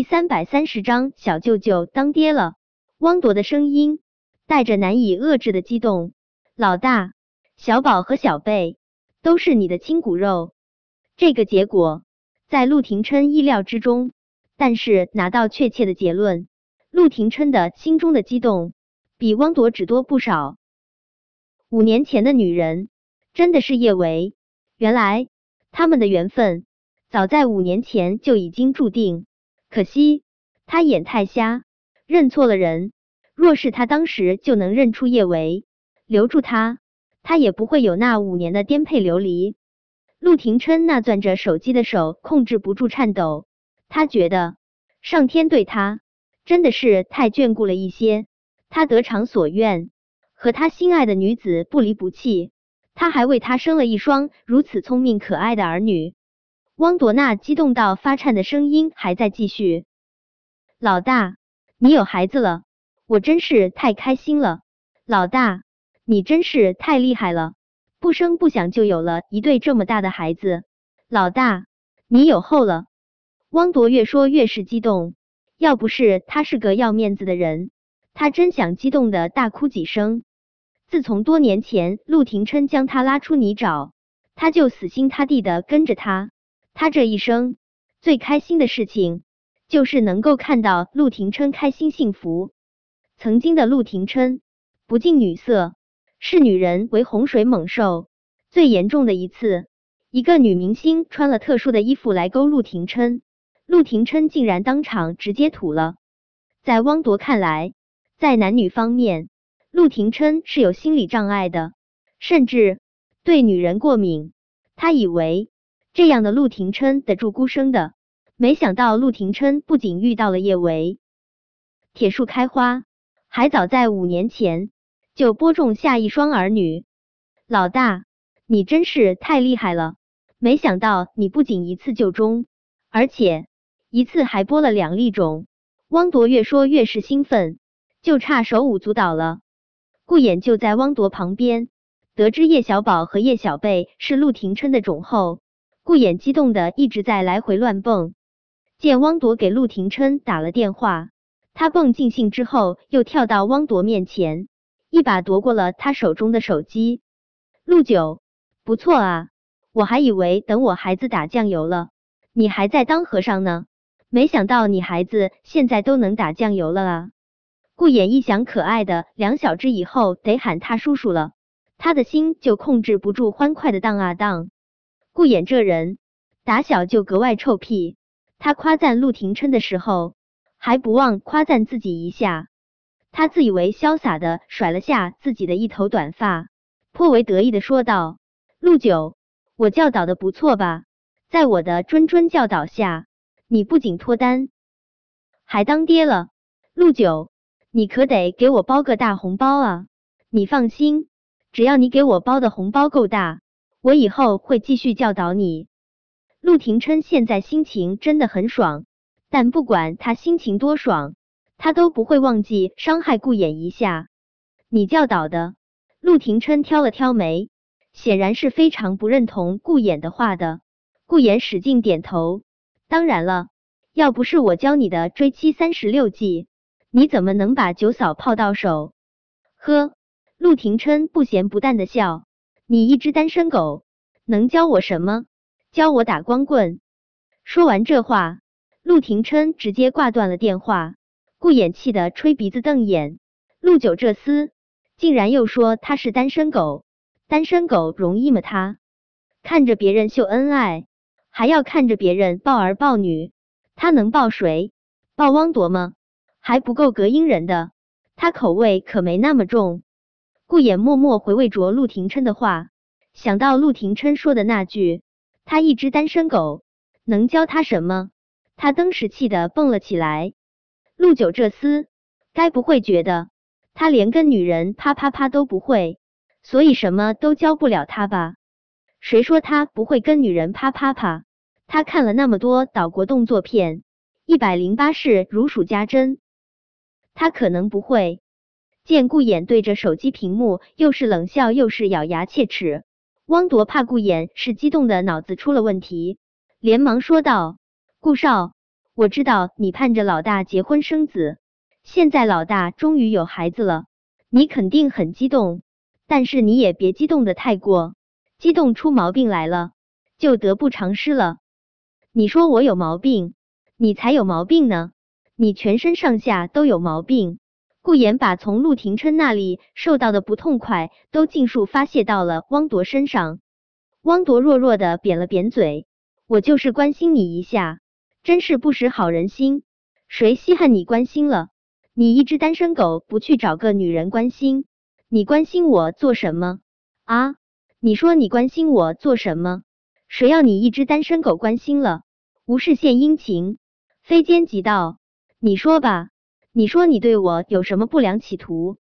第三百三十章小舅舅当爹了。汪铎的声音带着难以遏制的激动。老大，小宝和小贝都是你的亲骨肉。这个结果在陆廷琛意料之中，但是拿到确切的结论，陆廷琛的心中的激动比汪铎只多不少。五年前的女人真的是叶维，原来他们的缘分早在五年前就已经注定。可惜他眼太瞎，认错了人。若是他当时就能认出叶维，留住他，他也不会有那五年的颠沛流离。陆廷琛那攥着手机的手控制不住颤抖，他觉得上天对他真的是太眷顾了一些，他得偿所愿。和他心爱的女子不离不弃，他还为他生了一双如此聪明可爱的儿女。汪朵娜激动到发颤的声音还在继续：“老大，你有孩子了，我真是太开心了！老大，你真是太厉害了，不声不响就有了一对这么大的孩子！老大，你有后了！”汪铎越说越是激动，要不是他是个要面子的人，他真想激动的大哭几声。自从多年前陆廷琛将他拉出泥沼，他就死心塌地的跟着他。他这一生最开心的事情，就是能够看到陆廷琛开心幸福。曾经的陆廷琛不近女色，视女人为洪水猛兽。最严重的一次，一个女明星穿了特殊的衣服来勾陆廷琛，陆廷琛竟然当场直接吐了。在汪铎看来，在男女方面，陆廷琛是有心理障碍的，甚至对女人过敏。他以为这样的陆廷琛得住孤生的，没想到陆廷琛不仅遇到了叶维，铁树开花，还早在五年前就播种下一双儿女。老大，你真是太厉害了！没想到你不仅一次就中，而且一次还播了两粒种。汪铎越说越是兴奋，就差手舞足蹈了。顾衍就在汪铎旁边，得知叶小宝和叶小贝是陆廷琛的种后，顾衍激动的一直在来回乱蹦。见汪铎给陆廷琛打了电话，他蹦尽兴之后，又跳到汪铎面前，一把夺过了他手中的手机。陆九，不错啊，我还以为等我孩子打酱油了，你还在当和尚呢，没想到你孩子现在都能打酱油了啊！顾衍一想，可爱的两小只以后得喊他叔叔了，他的心就控制不住欢快的荡啊荡。顾衍这人打小就格外臭屁，他夸赞陆廷琛的时候，还不忘夸赞自己一下。他自以为潇洒的甩了下自己的一头短发，颇为得意的说道：“陆九，我教导的不错吧？在我的谆谆教导下，你不仅脱单，还当爹了。陆九。”你可得给我包个大红包啊！你放心，只要你给我包的红包够大，我以后会继续教导你。陆廷琛现在心情真的很爽，但不管他心情多爽，他都不会忘记伤害顾衍一下。你教导的？陆廷琛挑了挑眉，显然是非常不认同顾衍的话的。顾衍使劲点头，当然了，要不是我教你的追妻三十六计。你怎么能把九嫂泡到手？呵，陆廷琛不咸不淡的笑。你一只单身狗，能教我什么？教我打光棍？说完这话，陆廷琛直接挂断了电话。顾衍气得吹鼻子瞪眼，陆九这厮竟然又说他是单身狗，单身狗容易吗？他看着别人秀恩爱，还要看着别人抱儿抱女，他能抱谁？抱汪铎吗？还不够隔音人的，他口味可没那么重。顾衍默默回味着陆廷琛的话，想到陆廷琛说的那句“他一只单身狗，能教他什么？”他登时气的蹦了起来。陆九这厮，该不会觉得他连跟女人啪啪啪都不会，所以什么都教不了他吧？谁说他不会跟女人啪啪啪？他看了那么多岛国动作片，一百零八式如数家珍。他可能不会。见顾衍对着手机屏幕，又是冷笑又是咬牙切齿。汪铎怕顾衍是激动的脑子出了问题，连忙说道：“顾少，我知道你盼着老大结婚生子，现在老大终于有孩子了，你肯定很激动。但是你也别激动的太过，激动出毛病来了，就得不偿失了。你说我有毛病，你才有毛病呢，你全身上下都有毛病。顾言把从陆廷琛那里受到的不痛快都尽数发泄到了汪铎身上。汪铎弱弱的扁了扁嘴：“我就是关心你一下，真是不识好人心。谁稀罕你关心了？你一只单身狗，不去找个女人关心？”你关心我做什么啊？你说你关心我做什么？谁要你一只单身狗关心了？无事献殷勤，非奸即盗。你说吧，你说你对我有什么不良企图？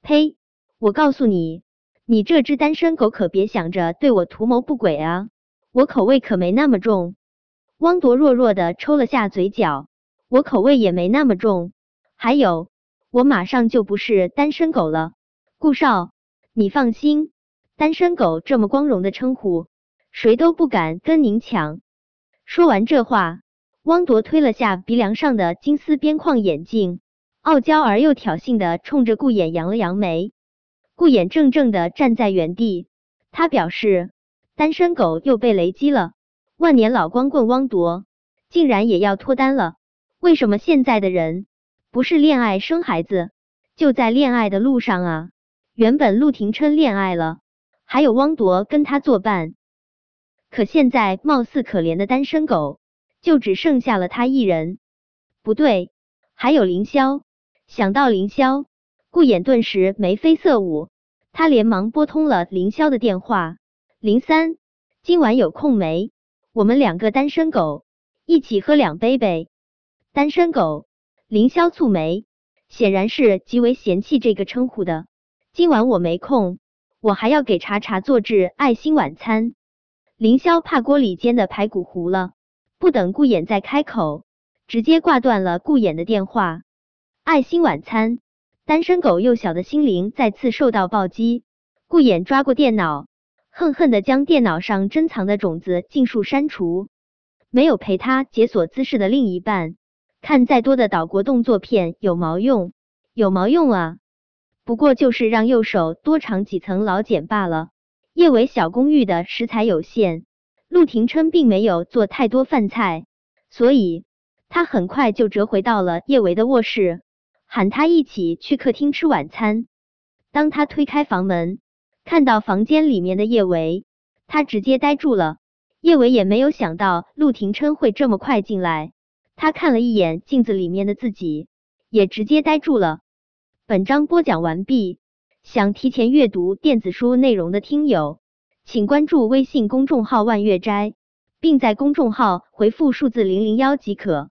呸！我告诉你，你这只单身狗可别想着对我图谋不轨啊！我口味可没那么重。汪铎弱弱的抽了下嘴角，我口味也没那么重。还有，我马上就不是单身狗了。顾少，你放心，单身狗这么光荣的称呼，谁都不敢跟您抢。说完这话，汪铎推了下鼻梁上的金丝边框眼镜，傲娇而又挑衅的冲着顾衍扬了扬眉。顾衍怔怔的站在原地，他表示，单身狗又被雷击了。万年老光棍汪铎竟然也要脱单了？为什么现在的人不是恋爱生孩子，就在恋爱的路上啊？原本陆廷琛恋爱了，还有汪铎跟他作伴，可现在貌似可怜的单身狗就只剩下了他一人。不对，还有凌霄。想到凌霄，顾衍顿时眉飞色舞，他连忙拨通了凌霄的电话：“林三，今晚有空没？我们两个单身狗一起喝两杯呗。”单身狗，凌霄蹙眉，显然是极为嫌弃这个称呼的。今晚我没空，我还要给查查做制爱心晚餐。凌霄怕锅里煎的排骨糊了，不等顾衍再开口，直接挂断了顾衍的电话。爱心晚餐，单身狗幼小的心灵再次受到暴击。顾衍抓过电脑，恨恨的将电脑上珍藏的种子尽数删除。没有陪他解锁姿势的另一半，看再多的岛国动作片有毛用？有毛用啊！不过就是让右手多长几层老茧罢了。叶伟小公寓的食材有限，陆廷琛并没有做太多饭菜，所以他很快就折回到了叶维的卧室，喊他一起去客厅吃晚餐。当他推开房门，看到房间里面的叶维，他直接呆住了。叶维也没有想到陆廷琛会这么快进来，他看了一眼镜子里面的自己，也直接呆住了。本章播讲完毕，想提前阅读电子书内容的听友，请关注微信公众号万月斋，并在公众号回复数字零零幺即可。